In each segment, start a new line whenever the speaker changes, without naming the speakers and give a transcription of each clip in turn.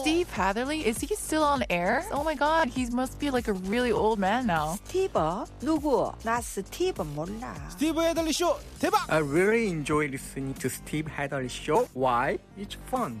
Steve Hatherly? Is he still on air? Oh my god, he must be like a really old man now.
Steve, 누구? 나 스티브 몰라.
스티브 헤들리 대박!
I really enjoy listening to Steve Hadley show. Why? It's fun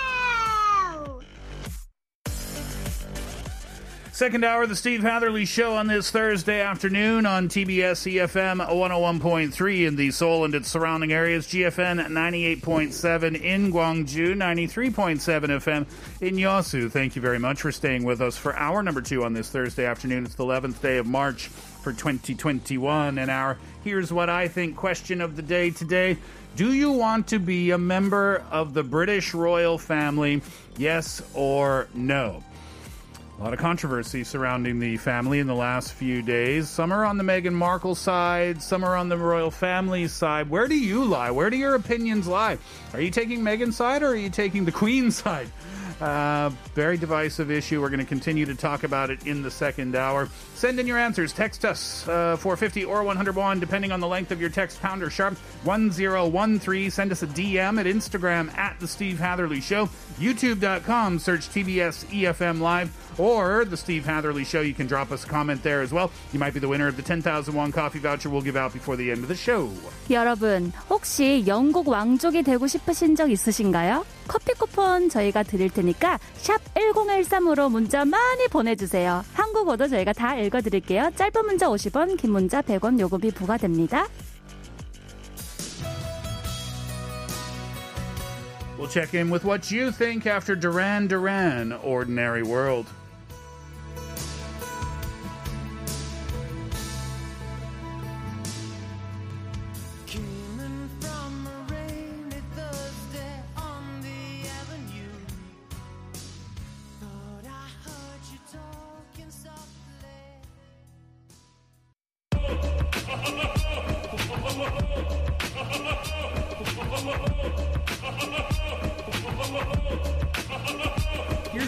Second hour of the Steve Hatherly Show on this Thursday afternoon on TBS EFM 101.3 in the Seoul and its surrounding areas, GFN 98.7 in Gwangju, 93.7 FM in Yosu. Thank you very much for staying with us for hour number two on this Thursday afternoon. It's the 11th day of March for 2021, and our Here's What I Think question of the day today. Do you want to be a member of the British royal family? Yes or no? A lot of controversy surrounding the family in the last few days. Some are on the Meghan Markle side, some are on the royal family side. Where do you lie? Where do your opinions lie? Are you taking Meghan's side or are you taking the Queen's side? Uh, very divisive issue. We're going to continue to talk about it in the second hour. Send in your answers. Text us uh, 450 or 101, depending on the length of your text, pound or sharp 1013. Send us a DM at Instagram at The Steve Hatherly Show, youtube.com, search TBS EFM Live, or The Steve Hatherly Show. You can drop us a comment there as well. You might be the winner of the 10,000 won coffee voucher we'll give out before the end of the show.
여러분, 혹시 영국 왕족이 되고 싶으신 적 있으신가요? 커피 쿠폰 저희가 드릴 테니까 샵 1013으로 문자 많이 보내주세요. 한국어도 저희가 다 읽어드릴게요. 짧은 문자 50원, 긴 문자 100원 요금이 부과됩니다.
We'll in with what you think after Duran Duran, Ordinary World.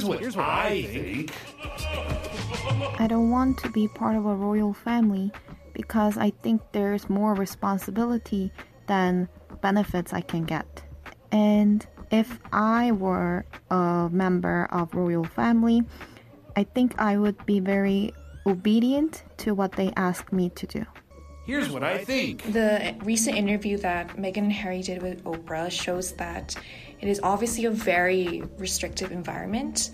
Here's what, here's what I think.
I don't want to be part of a royal family because I think there's more responsibility than benefits I can get. And if I were a member of royal family, I think I would be very obedient to what they ask me to do.
Here's what I think.
The recent interview that Meghan and Harry did with Oprah shows that it is obviously a very restrictive environment,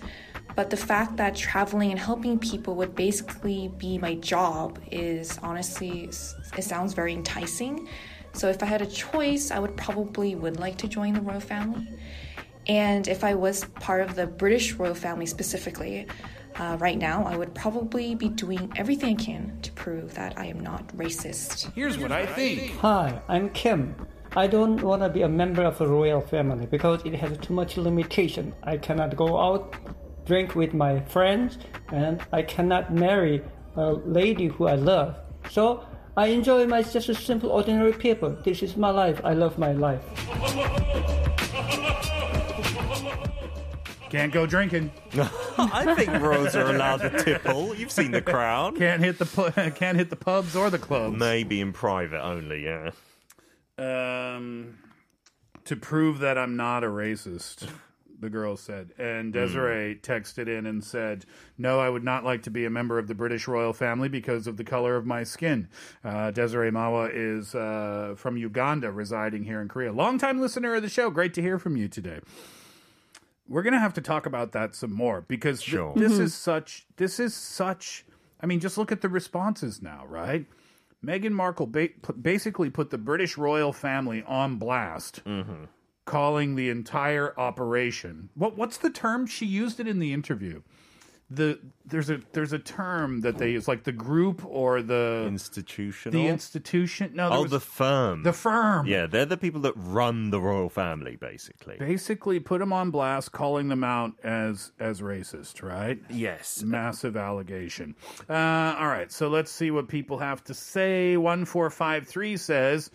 but the fact that traveling and helping people would basically be my job is honestly, it sounds very enticing. So if I had a choice, I would probably would like to join the royal family. And if I was part of the British royal family specifically, uh, right now, I would probably be doing everything I can to prove that I am not racist.
Here's what I think.
Hi, I'm Kim. I don't want to be a member of a royal family because it has too much limitation. I cannot go out, drink with my friends, and I cannot marry a lady who I love. So I enjoy my just a simple ordinary people. This is my life. I love my life.
Can't go drinking.
I think royals are allowed to tipple. You've seen The Crown.
Can't hit the pu- can't hit the pubs or the clubs.
Maybe in private only. Yeah.
Um, to prove that I'm not a racist, the girl said. And Desiree texted in and said, No, I would not like to be a member of the British royal family because of the color of my skin. Uh, Desiree Mawa is uh, from Uganda, residing here in Korea. Longtime listener of the show. Great to hear from you today. We're going to have to talk about that some more because th-
Sure.
this
Mhm.
is such, this is such, I mean, just look at the responses now, right? Meghan Markle ba- put- basically put the British royal family on blast, calling the entire operation. What what's the term she used it in the interview? The there's a there's a term that they use like the group or the
institutional
the institution. No,
oh,
was-
the firm.
the firm.
Yeah, they're the people that run the royal family, basically.
basically put them on blast, calling them out as as racist, right?
Yes.
Massive allegation. Uh, all right, so let's see what people have to say. One four five three says.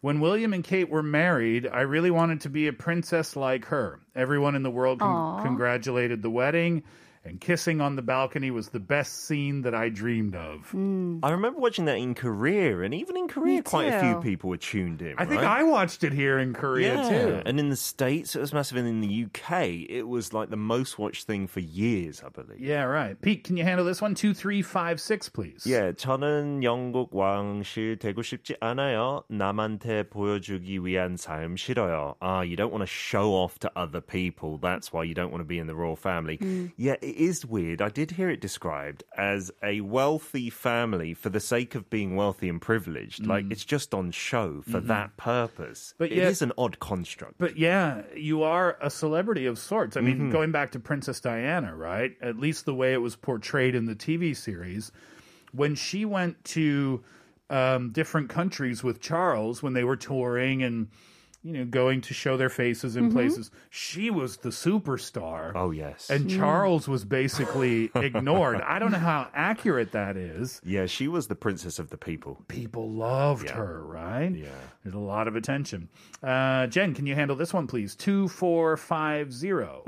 When William and Kate were married, I really wanted to be a princess like her. Everyone in the world con- congratulated the wedding, and kissing on the balcony was the best scene that I dreamed of.
I remember watching that in Korea, and even in Korea, quite a few
too.
people were tuned in.
I think
right?
I watched it here in Korea
yeah.
too.
And in the States, it was massive. And in the UK, it was like the most watched thing for years, I believe.
Yeah, right. Pete, can you handle this one? Two, three, five, six, please.
예, 저는 영국 왕실 되고 싶지 않아요. 남한테 보여주기 위한 삶 싫어요. Ah, you don't want to show off to other people. That's why you don't want to be in the royal family.
Mm.
Yeah, it is weird. I did hear it described as a wealthy family for the sake of being wealthy and privileged. Like
Mm.
it's just on show for
Mhm.
that purpose.
But
it is an odd construct.
But yeah, you are a celebrity of sorts. I mean,
Mhm.
going back to Princess Diana, right? At least the way it was portrayed in the TV series, when she went to um, different countries with Charles when they were touring and you know going to show their faces in
Mhm.
places, she was the superstar.
Oh yes,
And Charles was basically ignored. I don't know how accurate that is.
Yeah, she was the princess of the people.
People loved
Yeah.
her, right?
Yeah.
There's a lot of attention. Uh, Jen, can you handle this one, please? 2450.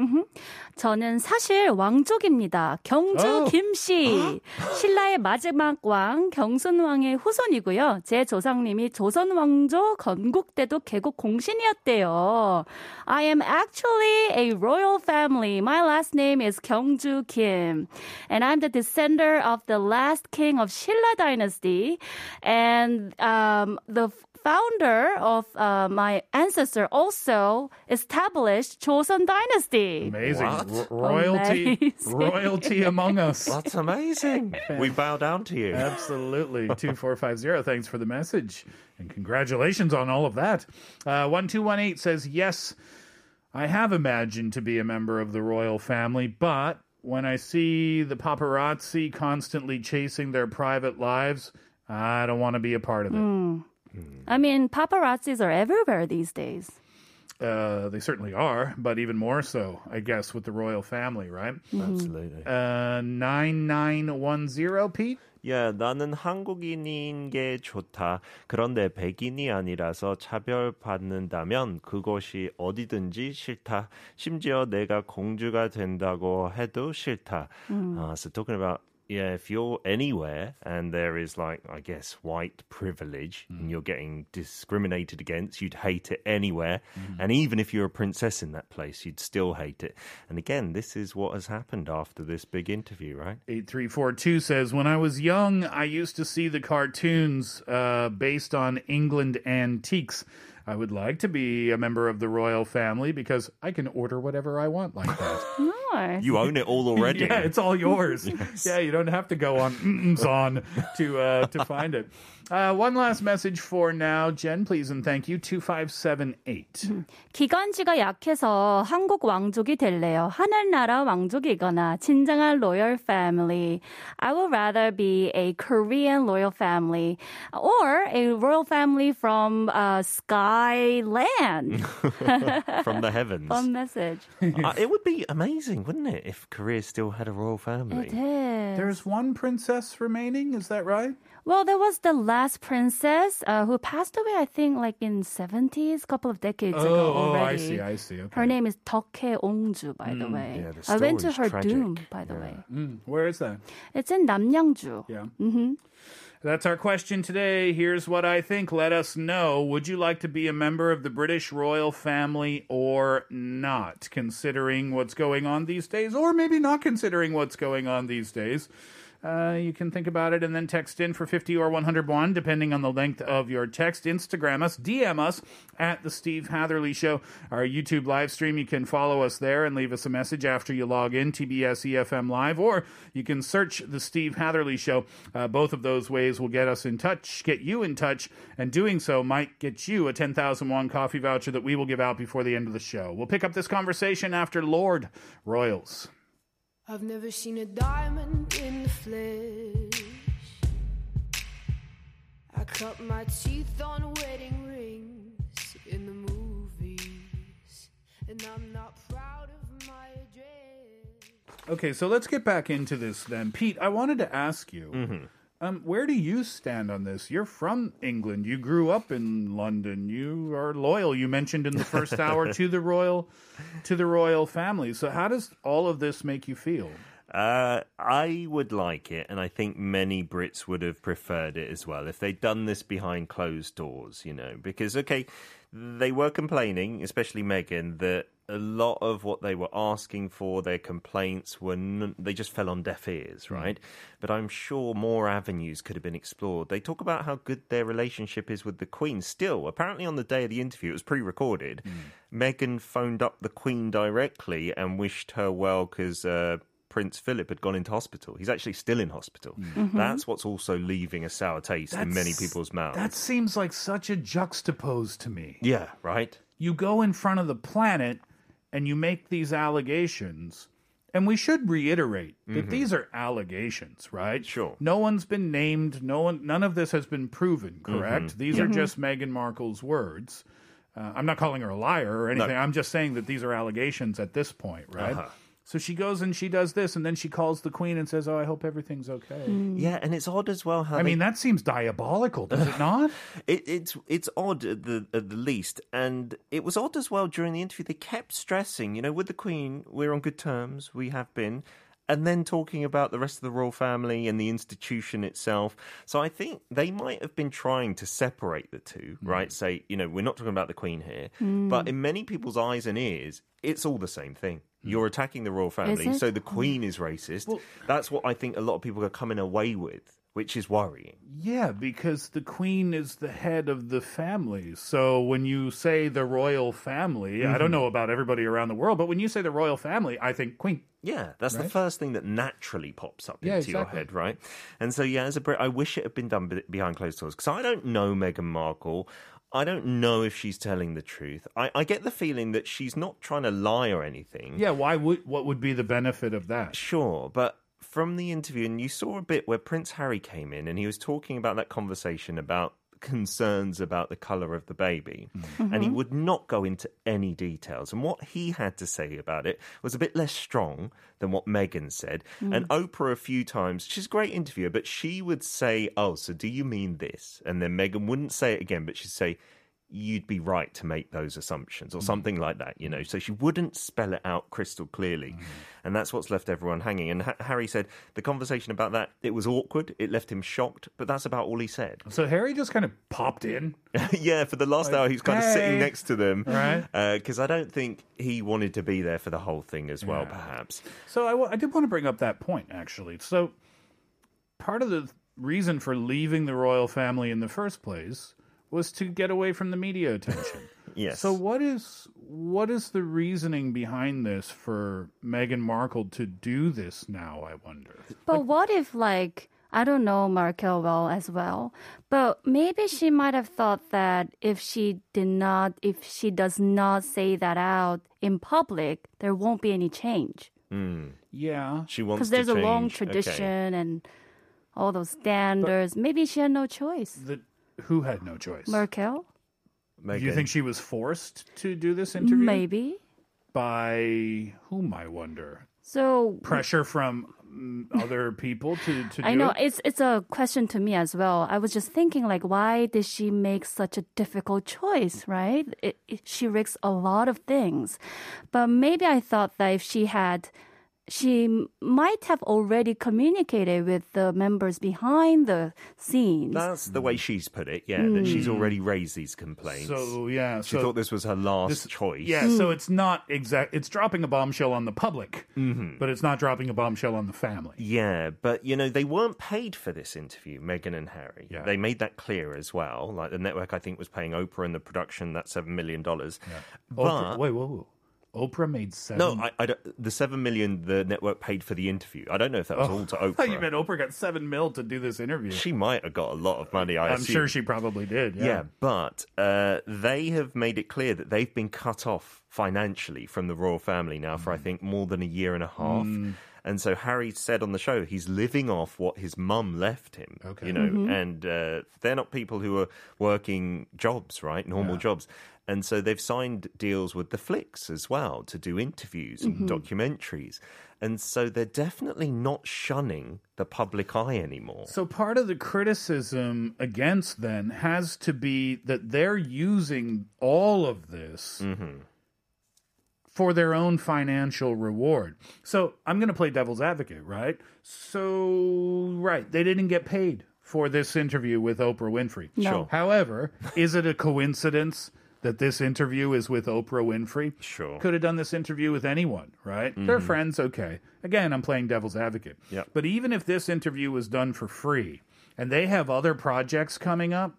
저는 사실 왕족입니다. 경주
어.
김씨. 신라의 마지막 왕 경순왕의 후손이고요. 제 조상님이 조선 왕조 건국때도 개국 공 신이었대요. I am actually a royal family. My last name is 경주 Kim. And I'm the descendant of the last king of Silla dynasty. And um, the founder of uh, my ancestor also established Joseon dynasty.
Amazing.
What?
Ro- royalty,
Amazing.
royalty among us.
That's amazing. we bow down to you.
Absolutely. 2450. Thanks for the message. And congratulations on all of that. Uh, 1218 says, Yes, I have imagined to be a member of the royal family, but when I see the paparazzi constantly chasing their private lives, I don't want to be a part of it.
Mm. I mean, paparazzis are everywhere these days.
Uh, they certainly are, but even more so, I guess, with the royal family, right?
Absolutely.
Uh, 9910, Pete?
야, 나는 한국인인 게 좋다. 그런데 백인이 아니라서 차별받는다면 그곳이 어디든지 싫다. 심지어 내가 공주가 된다고 해도 싫다.
음.
Uh, so talking about yeah, if you're anywhere and there is like I guess white privilege and you're getting discriminated against, you'd hate it anywhere. And even if you're a princess in that place, you'd still hate it. And again, this is what has happened after this big interview, right?
8342 says, When I was young, I used to see the cartoons uh, based on England antiques. I would like to be a member of the royal family because I can order whatever I want like that.
Nice.
You own it all already.
yeah, it's all yours.
Yes.
Yeah, you don't have to go on on to uh, to find it. Uh, one last message for now, Jen, please and thank you. Two five seven eight.
기관지가 약해서 한국 왕족이 될래요. 하늘나라 왕족이거나 진정한 royal family. I would rather be a Korean royal family or a royal family from uh, Skyland.
From the heavens.
Fun message.
Uh, it would be amazing, wouldn't it, if Korea still had a royal family?
It is.
There's one princess remaining. Is that right?
Well, there was the last princess uh, who passed away, I think, like in 70s, a couple of decades
Oh,
ago
oh, I see, I see. Okay.
Her name is 덕혜 Ongju, by the
Mm,
way.
yeah, the
I went to her
tragic.
doom, by the way.
Mm, where is that?
It's in Namyangju.
Yeah.
hmm
That's our question today. Here's what I think. Let us know. Would you like to be a member of the British royal family or not? Considering what's going on these days, or maybe not considering what's going on these days. Uh, you can think about it and then text in for 50 or 101, depending on the length of your text. Instagram us, DM us at The Steve Hatherly Show. Our YouTube live stream, you can follow us there and leave us a message after you log in, TBS EFM Live, or you can search The Steve Hatherly Show. Uh, both of those ways will get us in touch, get you in touch, and doing so might get you a 10,000 won coffee voucher that we will give out before the end of the show. We'll pick up this conversation after Lorde Royals.
I've never seen a diamond in the flesh. I cut my teeth on wedding rings in the movies, and I'm not proud of my address.
Okay, so let's get back into this then. Pete, I wanted to ask you.
Mm-hmm.
Um, where do you stand on this? You're from England. You grew up in London. You are loyal. You mentioned in the first hour to the royal, to the royal family. So how does all of this make you feel?
Uh, I would like it, and I think many Brits would have preferred it as well if they'd done this behind closed doors, you know. Because, okay, they were complaining, especially Meghan, that a lot of what they were asking for, their complaints were, n- they just fell on deaf ears, right? But I'm sure more avenues could have been explored. They talk about how good their relationship is with the Queen. Still, apparently on the day of the interview, it was pre recorded, Meghan phoned up the Queen directly and wished her well because, uh, Prince Philip had gone into hospital. He's actually still in hospital.
Mhm.
That's what's also leaving a sour taste in many people's mouths.
That seems like such a juxtapose to me.
yeah, right?
You go in front of the planet and you make these allegations. And we should reiterate that
Mhm.
these are allegations, right?
Sure.
No one's been named. No one. None of this has been proven. Correct.
Mhm.
These are just Meghan Markle's words. Uh, I'm not calling her a liar or anything. I'm just saying that these are allegations at this point, right?
Uh-huh.
So she goes and she does this, and then she calls the queen and says, "Oh, I hope everything's okay."
Yeah, and it's odd as well how
I
they-
mean, that seems diabolical, does it not?
It, it's it's odd at the at the least, and it was odd as well during the interview. They kept stressing, you know, with the Queen, we're on good terms, we have been, and then talking about the rest of the royal family and the institution itself. So I think they might have been trying to separate the two, right? Say, you know, we're not talking about the Queen here,
Mm.
but in many people's eyes and ears, it's all the same thing. You're attacking the royal family, so the Queen is racist. That's what I think a lot of people are coming away with, which is worrying.
Yeah, because the queen is the head of the family. So when you say the royal family, I don't
Mhm.
know about everybody around the world, but when you say the royal family, I think queen.
Yeah, that's the first thing that naturally pops up
Yeah,
into your head, right? And so, yeah, as a Brit, I wish it had been done behind closed doors because I don't know Meghan Markle. I don't know if she's telling the truth. I, I get the feeling that she's not trying to lie or anything.
Yeah, why would what would be the benefit of that?
Sure, but from the interview, and you saw a bit where Prince Harry came in and he was talking about that conversation about concerns about the color of the baby. And he
Mhm.
would not go into any details. And what he had to say about it was a bit less strong than what Meghan said.
Mm.
And Oprah, a few times, she's a great interviewer, but she would say, Oh, so do you mean this? And then Meghan wouldn't say it again, but she'd say, you'd be right to make those assumptions or mm. something like that, you know. So she wouldn't spell it out crystal clearly. Mm-hmm. And that's what's left everyone hanging. And ha- Harry said the conversation about that, it was awkward. It left him shocked, but that's about all he said.
So Harry just kind of popped in.
yeah, for the last
Like,
hour, he was kind of sitting next to them.
Right.
Uh, because I don't think he wanted to be there for the whole thing as well,
Yeah.
perhaps.
So I, wa- I did want to bring up that point actually. So part of the reason for leaving the royal family in the first place was to get away from the media attention.
Yes.
So what is what is the reasoning behind this for Meghan Markle to do this now? I wonder.
But what if, like, I don't know Markle well as well, but maybe she might have thought that if she did not, if she does not say that out in public, there won't be any change.
Mm.
Yeah.
She wants
Because there's
to
a long
change. Okay.
tradition and all those standards. maybe she had no choice.
The, who had no choice?
Merkel?
Do you think she was forced to do this interview?
Maybe.
By whom? I wonder.
So
Pressure from mm, other people to to.
Do I
do
know
it?
it's it's a question to me as well. I was just thinking like why did she make such a difficult choice, right? It, it, she risks a lot of things. But maybe I thought that if she had she might have already communicated with the members behind the scenes.
That's the way she's put it, yeah, that she's
Mm.
already raised these complaints.
So yeah,
She
so
thought this was her last
this-
choice.
Yeah, so it's not exact. It's dropping a bombshell on the public,
Mhm.
but it's not dropping a bombshell on the family.
Yeah, but you know, they weren't paid for this interview, Meghan and Harry.
Yeah.
They made that clear as well. Like the network, I think, was paying Oprah and the production that $7 million.
Oprah,
But.
wait, whoa, whoa. Oprah made seven.
no, I, I don't, the seven million the network paid for the interview. I don't know if that was
Oh,
all to Oprah.
you meant Oprah got seven mil to do this interview.
She might have got a lot of money. I
I'm
assume.
sure she probably did. Yeah.
Yeah, but uh, they have made it clear that they've been cut off financially from the royal family now for I think more than a year and a half.
Mm.
And so Harry said on the show he's living off what his mum left him.
Okay.
You know,
Mhm.
and uh, they're not people who are working jobs, right? Normal jobs. And so they've signed deals with Netflix as well to do interviews and
Mhm.
documentaries. And so they're definitely not shunning the public eye anymore.
So part of the criticism against then has to be that they're using all of this for their own financial reward. So I'm going to play devil's advocate, right? So right, they didn't get paid for this interview with Oprah Winfrey.
No. Sure.
However, is it a coincidence that this interview is with Oprah Winfrey?
Sure.
Could have done this interview with anyone, right? They're
Mhm.
friends, okay. Again, I'm playing devil's advocate.
Yep.
But even if this interview was done for free, and they have other projects coming up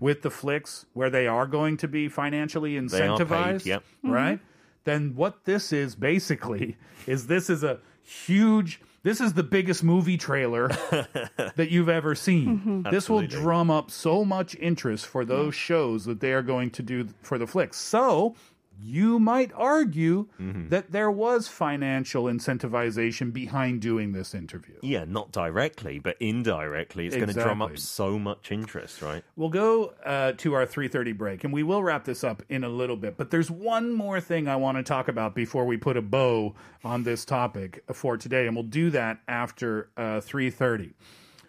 with Netflix where they are going to be financially
Mm-hmm. They are paid,
incentivized,
yep.
right? Then what this is basically is this is a huge this is the biggest movie trailer that you've ever seen.
Mhm.
This will drum up so much interest for those shows that they are going to do for Netflix. So you might argue
Mm-hmm.
that there was financial incentivization behind doing this interview.
Yeah, not directly, but indirectly, it's going to drum up so much interest, right?
We'll go uh, to our 3:30 break, and we will wrap this up in a little bit. But there's one more thing I want to talk about before we put a bow on this topic for today, and we'll do that after uh, 3:30.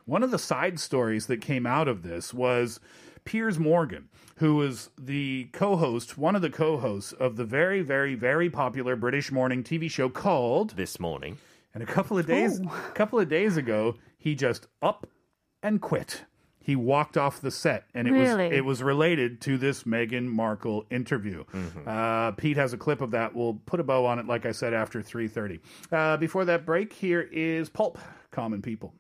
One of the side stories that came out of this was Piers Morgan, who was the co-host, one of the co-hosts of the very, very, very popular British morning TV show called
This Morning.
And a couple of days, a couple of days ago, he just up and quit. He walked off the set, and it
Really?
was it was related to this Meghan Markle interview. Uh, Pete has a clip of that. We'll put a bow on it, like I said, after three thirty. Uh, before that break, here is Pulp, Common People.